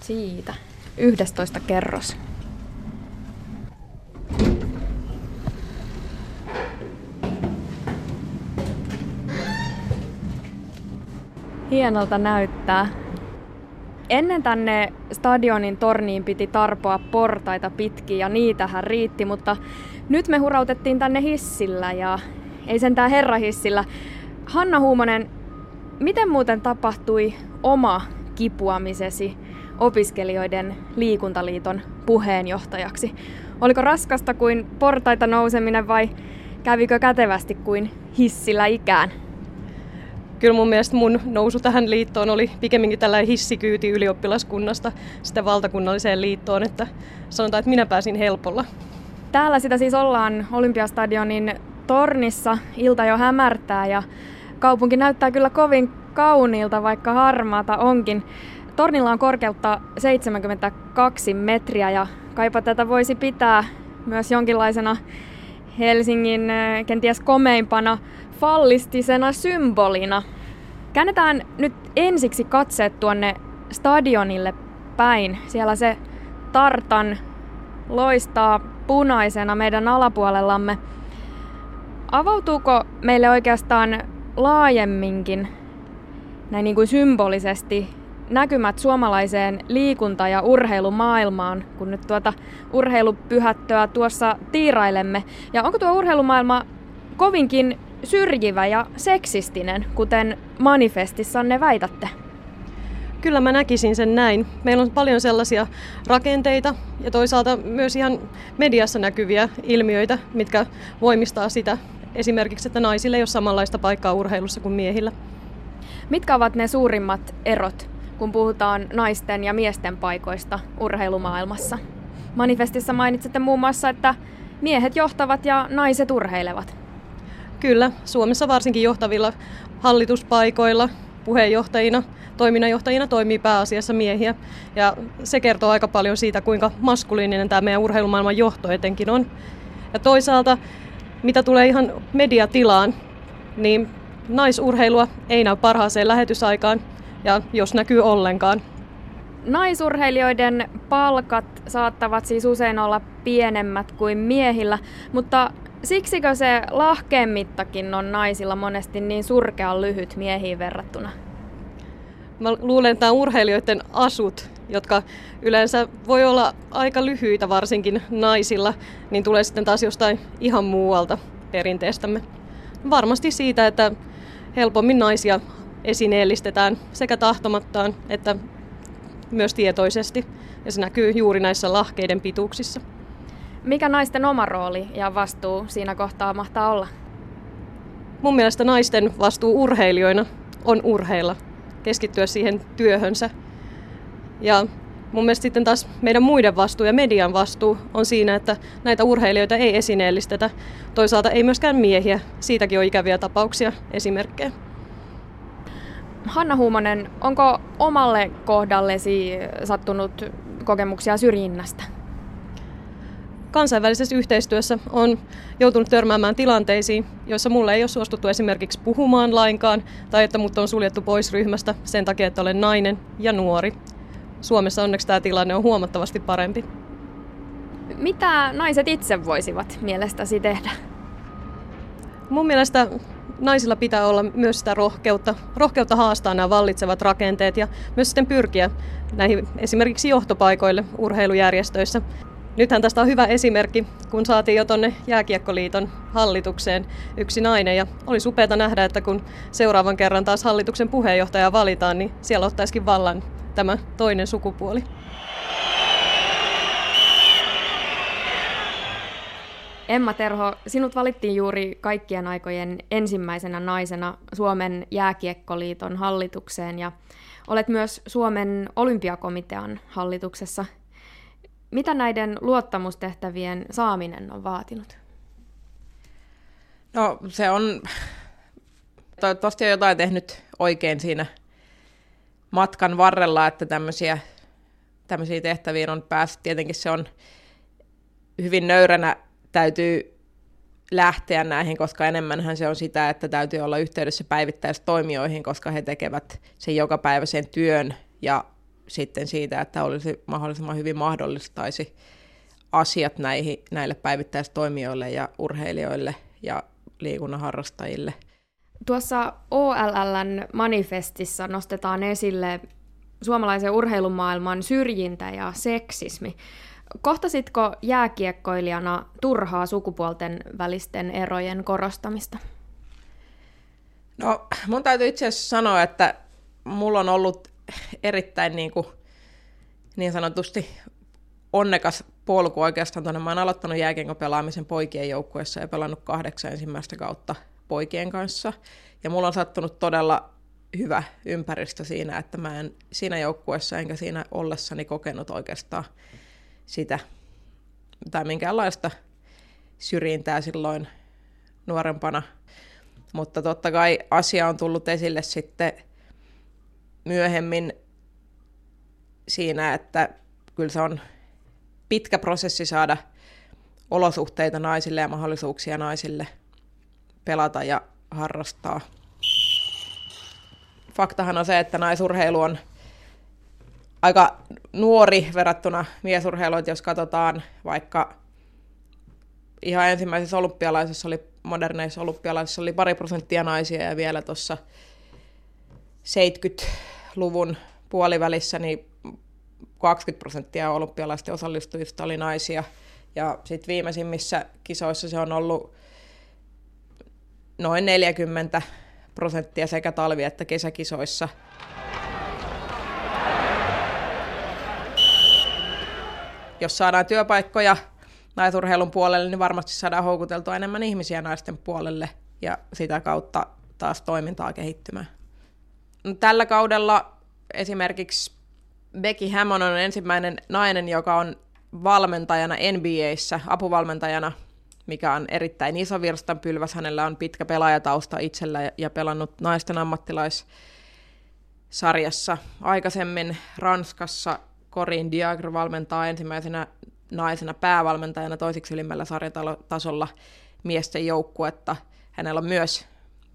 Siitä. 11 kerros. Hienolta näyttää. Ennen tänne stadionin torniin piti tarpoa portaita pitkin ja niitähän riitti, mutta nyt me hurautettiin tänne hissillä ja ei sentään herrahissillä. Hanna Huumonen, miten muuten tapahtui oma kipuamisesi opiskelijoiden liikuntaliiton puheenjohtajaksi? Oliko raskasta kuin portaita nouseminen vai kävikö kätevästi kuin hissillä ikään? kyllä mun mielestä mun nousu tähän liittoon oli pikemminkin tällainen hissikyyti ylioppilaskunnasta sitä valtakunnalliseen liittoon, että sanotaan, että minä pääsin helpolla. Täällä sitä siis ollaan Olympiastadionin tornissa, ilta jo hämärtää ja kaupunki näyttää kyllä kovin kauniilta, vaikka harmaata onkin. Tornilla on korkeutta 72 metriä ja kaipa tätä voisi pitää myös jonkinlaisena Helsingin eh, kenties komeimpana fallistisena symbolina. Käännetään nyt ensiksi katseet tuonne stadionille päin. Siellä se tartan loistaa punaisena meidän alapuolellamme. Avautuuko meille oikeastaan laajemminkin, näin niin kuin symbolisesti, näkymät suomalaiseen liikunta- ja urheilumaailmaan, kun nyt tuota urheilupyhättöä tuossa tiirailemme? Ja onko tuo urheilumaailma kovinkin syrjivä ja seksistinen, kuten manifestissanne väitätte? Kyllä mä näkisin sen näin. Meillä on paljon sellaisia rakenteita ja toisaalta myös ihan mediassa näkyviä ilmiöitä, mitkä voimistaa sitä esimerkiksi, että naisille ei ole samanlaista paikkaa urheilussa kuin miehillä. Mitkä ovat ne suurimmat erot, kun puhutaan naisten ja miesten paikoista urheilumaailmassa? Manifestissa mainitsette muun muassa, että miehet johtavat ja naiset urheilevat. Kyllä, Suomessa varsinkin johtavilla hallituspaikoilla puheenjohtajina, toiminnanjohtajina toimii pääasiassa miehiä. Ja se kertoo aika paljon siitä, kuinka maskuliininen tämä meidän urheilumaailman johto etenkin on. Ja toisaalta, mitä tulee ihan mediatilaan, niin naisurheilua ei näy parhaaseen lähetysaikaan, ja jos näkyy ollenkaan. Naisurheilijoiden palkat saattavat siis usein olla pienemmät kuin miehillä, mutta Siksikö se lahkeen mittakin on naisilla monesti niin surkean lyhyt miehiin verrattuna? Mä luulen, että urheilijoiden asut, jotka yleensä voi olla aika lyhyitä varsinkin naisilla, niin tulee sitten taas jostain ihan muualta perinteestämme. Varmasti siitä, että helpommin naisia esineellistetään sekä tahtomattaan että myös tietoisesti. Ja se näkyy juuri näissä lahkeiden pituuksissa. Mikä naisten oma rooli ja vastuu siinä kohtaa mahtaa olla? Mun mielestä naisten vastuu urheilijoina on urheilla, keskittyä siihen työhönsä. Ja mun mielestä sitten taas meidän muiden vastuu ja median vastuu on siinä, että näitä urheilijoita ei esineellistetä. Toisaalta ei myöskään miehiä. Siitäkin on ikäviä tapauksia, esimerkkejä. Hanna Huumonen, onko omalle kohdallesi sattunut kokemuksia syrjinnästä? kansainvälisessä yhteistyössä on joutunut törmäämään tilanteisiin, joissa mulle ei ole suostuttu esimerkiksi puhumaan lainkaan tai että mut on suljettu pois ryhmästä sen takia, että olen nainen ja nuori. Suomessa onneksi tämä tilanne on huomattavasti parempi. Mitä naiset itse voisivat mielestäsi tehdä? Mun mielestä naisilla pitää olla myös sitä rohkeutta, rohkeutta haastaa nämä vallitsevat rakenteet ja myös sitten pyrkiä näihin esimerkiksi johtopaikoille urheilujärjestöissä. Nythän tästä on hyvä esimerkki, kun saatiin jo tuonne Jääkiekkoliiton hallitukseen yksi nainen. Ja oli supeata nähdä, että kun seuraavan kerran taas hallituksen puheenjohtaja valitaan, niin siellä ottaisikin vallan tämä toinen sukupuoli. Emma Terho, sinut valittiin juuri kaikkien aikojen ensimmäisenä naisena Suomen jääkiekkoliiton hallitukseen ja olet myös Suomen olympiakomitean hallituksessa – mitä näiden luottamustehtävien saaminen on vaatinut? No se on, toivottavasti on jotain tehnyt oikein siinä matkan varrella, että tämmöisiä, tämmöisiä tehtäviä on päässyt. Tietenkin se on hyvin nöyränä, täytyy lähteä näihin, koska enemmänhän se on sitä, että täytyy olla yhteydessä päivittäistoimijoihin, koska he tekevät sen jokapäiväisen työn ja sitten siitä, että olisi mahdollisimman hyvin mahdollistaisi asiat näihin, näille päivittäistoimijoille ja urheilijoille ja liikunnan harrastajille. Tuossa OLLn manifestissa nostetaan esille suomalaisen urheilumaailman syrjintä ja seksismi. Kohtasitko jääkiekkoilijana turhaa sukupuolten välisten erojen korostamista? No, mun täytyy itse asiassa sanoa, että mulla on ollut erittäin niin, kuin, niin sanotusti onnekas polku oikeastaan tuonne. Mä oon aloittanut jääkiekon pelaamisen poikien joukkueessa ja pelannut kahdeksan ensimmäistä kautta poikien kanssa. Ja mulla on sattunut todella hyvä ympäristö siinä, että mä en siinä joukkueessa enkä siinä ollessani kokenut oikeastaan sitä tai minkäänlaista syrjintää silloin nuorempana. Mutta totta kai asia on tullut esille sitten myöhemmin siinä, että kyllä se on pitkä prosessi saada olosuhteita naisille ja mahdollisuuksia naisille pelata ja harrastaa. Faktahan on se, että naisurheilu on aika nuori verrattuna miesurheiluun, jos katsotaan vaikka ihan ensimmäisessä olympialaisessa oli, moderneissa olympialaisissa oli pari prosenttia naisia ja vielä tuossa 70-luvun puolivälissä niin 20 prosenttia olympialaisten osallistujista oli naisia. Ja sitten viimeisimmissä kisoissa se on ollut noin 40 prosenttia sekä talvi- että kesäkisoissa. Jos saadaan työpaikkoja naisurheilun puolelle, niin varmasti saadaan houkuteltua enemmän ihmisiä naisten puolelle ja sitä kautta taas toimintaa kehittymään. Tällä kaudella esimerkiksi Becky Hammond on ensimmäinen nainen, joka on valmentajana NBAissä, apuvalmentajana, mikä on erittäin iso virstanpylväs. Hänellä on pitkä pelaajatausta itsellä ja pelannut naisten ammattilaissarjassa. Aikaisemmin Ranskassa Corinne Diagre valmentaa ensimmäisenä naisena päävalmentajana toisiksi ylimmällä sarjatasolla miesten joukkuetta. Hänellä on myös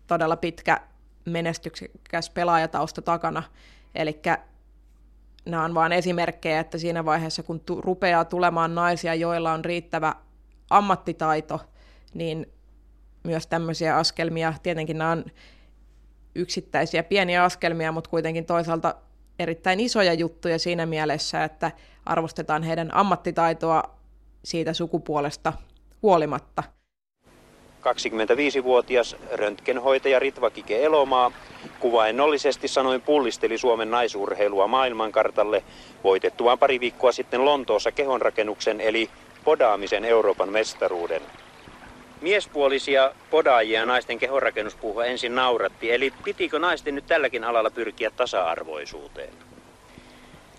todella pitkä menestyksekäs pelaajatausta takana. Eli nämä on vain esimerkkejä, että siinä vaiheessa, kun tu- rupeaa tulemaan naisia, joilla on riittävä ammattitaito, niin myös tämmöisiä askelmia, tietenkin nämä on yksittäisiä pieniä askelmia, mutta kuitenkin toisaalta erittäin isoja juttuja siinä mielessä, että arvostetaan heidän ammattitaitoa siitä sukupuolesta huolimatta. 25-vuotias röntgenhoitaja Ritva Kike Elomaa kuvainnollisesti sanoin pullisteli Suomen naisurheilua maailmankartalle voitettuaan pari viikkoa sitten Lontoossa kehonrakennuksen eli podaamisen Euroopan mestaruuden. Miespuolisia podaajia naisten kehonrakennuspuhua ensin nauratti, eli pitikö naisten nyt tälläkin alalla pyrkiä tasa-arvoisuuteen?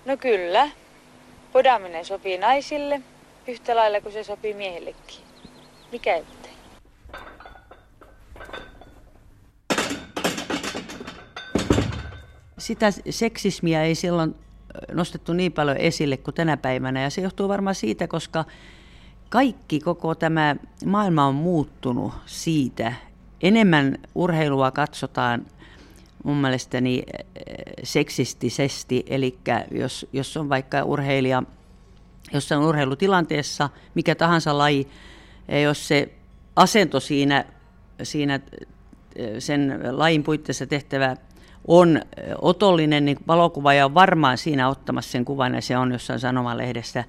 No kyllä. Podaaminen sopii naisille yhtä lailla kuin se sopii miehillekin. Mikä ettei? Sitä seksismiä ei silloin nostettu niin paljon esille kuin tänä päivänä ja se johtuu varmaan siitä, koska kaikki, koko tämä maailma on muuttunut siitä. Enemmän urheilua katsotaan mun mielestäni seksistisesti, eli jos, jos on vaikka urheilija jossain urheilutilanteessa, mikä tahansa laji, jos se asento siinä, siinä sen lajin puitteissa tehtävä on otollinen, niin valokuvaaja on varmaan siinä ottamassa sen kuvan ja se on jossain sanomalehdessä.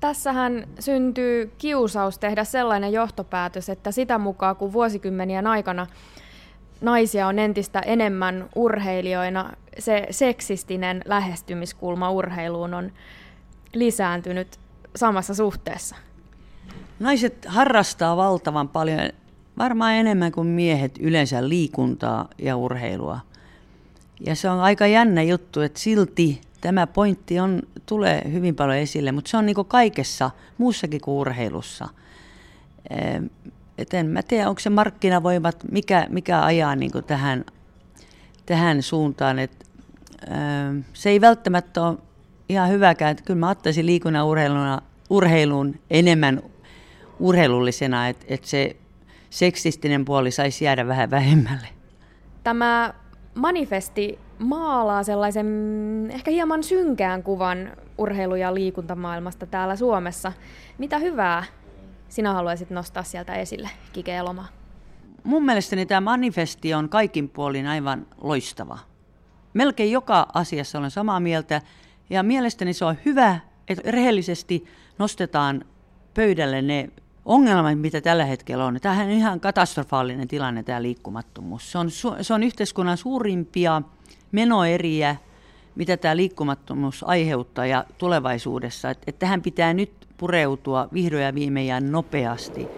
Tässähän syntyy kiusaus tehdä sellainen johtopäätös, että sitä mukaan kun vuosikymmenien aikana naisia on entistä enemmän urheilijoina, se seksistinen lähestymiskulma urheiluun on lisääntynyt samassa suhteessa. Naiset harrastaa valtavan paljon, varmaan enemmän kuin miehet yleensä liikuntaa ja urheilua. Ja se on aika jännä juttu, että silti tämä pointti on, tulee hyvin paljon esille, mutta se on niin kaikessa muussakin kuin urheilussa. Et en mä tiedä, onko se markkinavoimat, mikä, mikä ajaa niin tähän, tähän suuntaan. Et, se ei välttämättä ole ihan hyväkään. Että kyllä mä ottaisin liikunnan urheiluna, urheiluun enemmän urheilullisena, että et se seksistinen puoli saisi jäädä vähän vähemmälle. Tämä manifesti maalaa sellaisen ehkä hieman synkään kuvan urheilu- ja liikuntamaailmasta täällä Suomessa. Mitä hyvää sinä haluaisit nostaa sieltä esille, Kike Elomaa? Mun mielestäni tämä manifesti on kaikin puolin aivan loistava. Melkein joka asiassa olen samaa mieltä ja mielestäni se on hyvä, että rehellisesti nostetaan pöydälle ne ongelmat, mitä tällä hetkellä on. Tämähän on ihan katastrofaalinen tilanne, tämä liikkumattomuus. Se on, se on yhteiskunnan suurimpia menoeriä, mitä tämä liikkumattomuus aiheuttaa ja tulevaisuudessa. Että et tähän pitää nyt pureutua vihdoin ja viimein ja nopeasti.